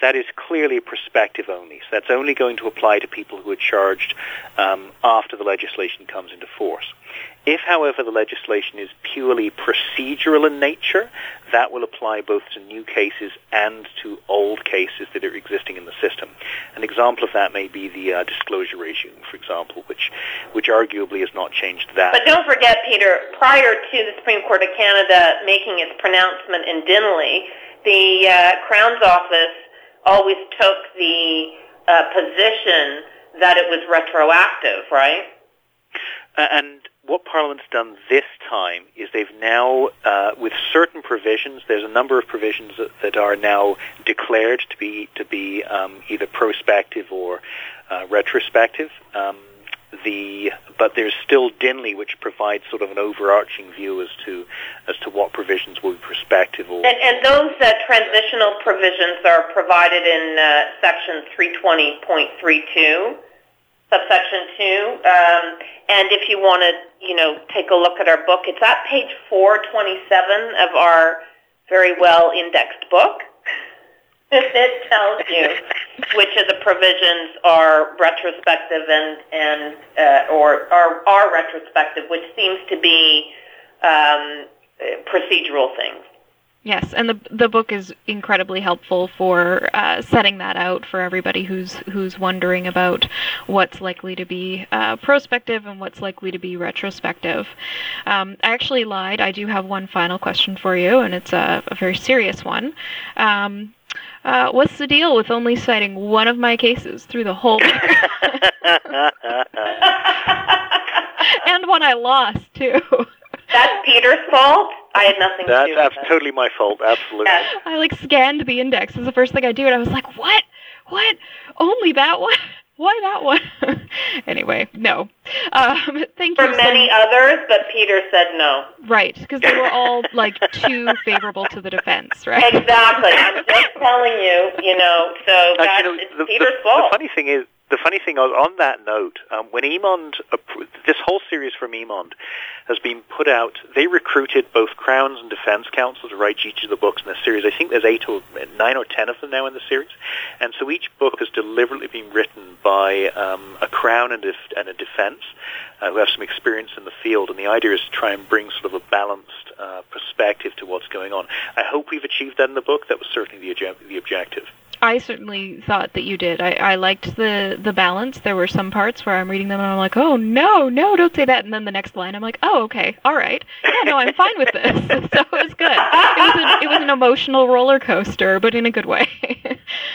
that is clearly prospective only. So that's only going to apply to people who are charged um, after the legislation comes into force. If, however, the legislation is purely procedural in nature, that will apply both to new cases and to old cases that are existing in the system. An example of that may be the uh, disclosure regime, for example, which, which arguably has not changed that. But don't forget, Peter, prior to the Supreme Court of Canada making its pronouncement in Dineley, the uh, Crown's office always took the uh, position that it was retroactive, right? and what Parliament's done this time is they've now, uh, with certain provisions, there's a number of provisions that, that are now declared to be to be um, either prospective or uh, retrospective. Um, the but there's still Dineley, which provides sort of an overarching view as to as to what provisions will be prospective. Or and, and those uh, transitional provisions are provided in uh, section 320.32 subsection 2. Um, and if you want to, you know, take a look at our book, it's at page 427 of our very well indexed book. *laughs* it tells you which of the provisions are retrospective and, and uh, or are, are retrospective, which seems to be um, procedural things. Yes, and the the book is incredibly helpful for uh, setting that out for everybody who's who's wondering about what's likely to be uh, prospective and what's likely to be retrospective. Um, I actually lied. I do have one final question for you, and it's a, a very serious one. Um, uh, what's the deal with only citing one of my cases through the whole *laughs* *laughs* and one I lost too? That's Peter's fault. I had nothing That's to do with That's totally my fault. Absolutely. Yes. I like scanned the index. It's the first thing I do, and I was like, "What? What? Only that one? *laughs* Why that one?" *laughs* anyway, no. Um, thank For you. many others, but Peter said no. right, because they were all like too *laughs* favorable to the defense, right? Exactly. I'm just telling you, you know, so that's Actually, it's the, Peter's the, fault. the funny thing is, the funny thing on- that note, um, when Emond, this whole series from Emond has been put out, they recruited both Crowns and Defense Counsel to write each of the books in the series. I think there's eight or nine or ten of them now in the series, and so each book has deliberately been written by um, a Crown and, a Defense uh, who have some experience in the field, and the idea is to try and bring sort of a balanced uh, perspective to what's going on. I hope we've achieved that in the book. That was certainly the, the objective. I certainly thought that you did. I, I liked the the balance. There were some parts where I'm reading them and I'm like, oh no, no, don't say that. And then the next line, I'm like, oh okay, all right, yeah, no, I'm fine with this. *laughs* so it was good. It was a, it was an emotional roller coaster, but in a good way. *laughs*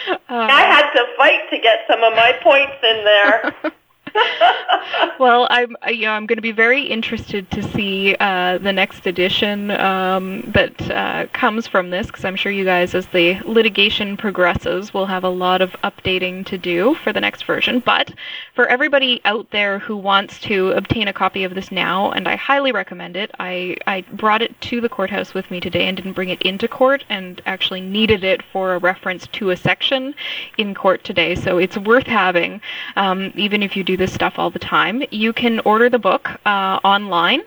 um, I had to fight to get some of my points in there. *laughs* *laughs* well, I'm uh, you know I'm going to be very interested to see uh, the next edition um, that uh, comes from this because I'm sure you guys, as the litigation progresses, will have a lot of updating to do for the next version. But for everybody out there who wants to obtain a copy of this now, and I highly recommend it, I I brought it to the courthouse with me today and didn't bring it into court, and actually needed it for a reference to a section in court today. So it's worth having, um, even if you do this stuff all the time. You can order the book uh, online.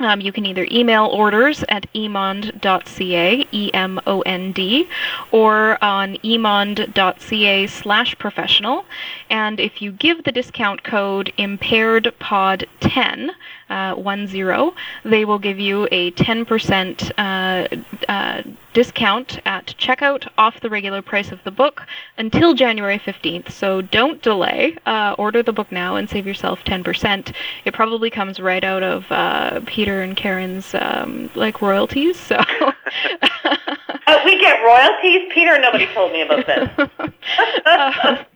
Um, you can either email orders at emond.ca, E-M-O-N-D, or on emond.ca slash professional. And if you give the discount code impairedpod10, uh, 10, they will give you a 10% uh, uh, discount at checkout off the regular price of the book until January 15th. So don't delay. Uh, order the book now and save yourself 10%. It probably comes right out of uh, Peter and Karen's um, like royalties. So. *laughs* Oh, we get royalties? Peter, nobody told me about this. *laughs*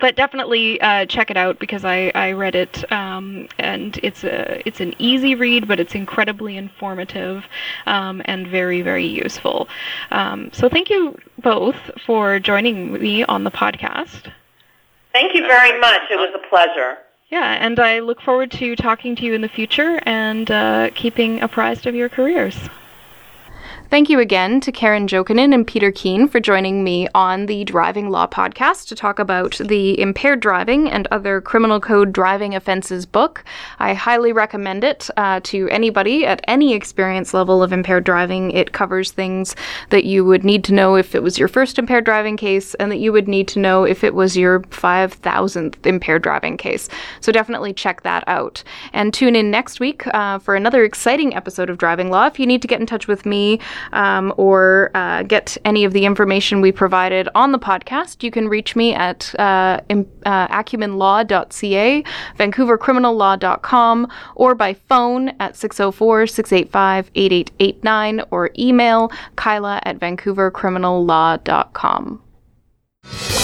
But definitely uh, check it out because I, I read it um, and it's a it's an easy read, but it's incredibly informative um, and very very useful. Um, so thank you both for joining me on the podcast. Thank you very much. It was a pleasure. Yeah, and I look forward to talking to you in the future and uh, keeping apprised of your careers. Thank you again to Karen Jokinen and Peter Keene for joining me on the Driving Law podcast to talk about the Impaired Driving and Other Criminal Code Driving Offenses book. I highly recommend it uh, to anybody at any experience level of impaired driving. It covers things that you would need to know if it was your first impaired driving case and that you would need to know if it was your 5,000th impaired driving case. So definitely check that out. And tune in next week uh, for another exciting episode of Driving Law. If you need to get in touch with me, um, or uh, get any of the information we provided on the podcast, you can reach me at uh, uh, acumenlaw.ca, vancouvercriminallaw.com, or by phone at 604 685 8889, or email kyla at vancouvercriminallaw.com.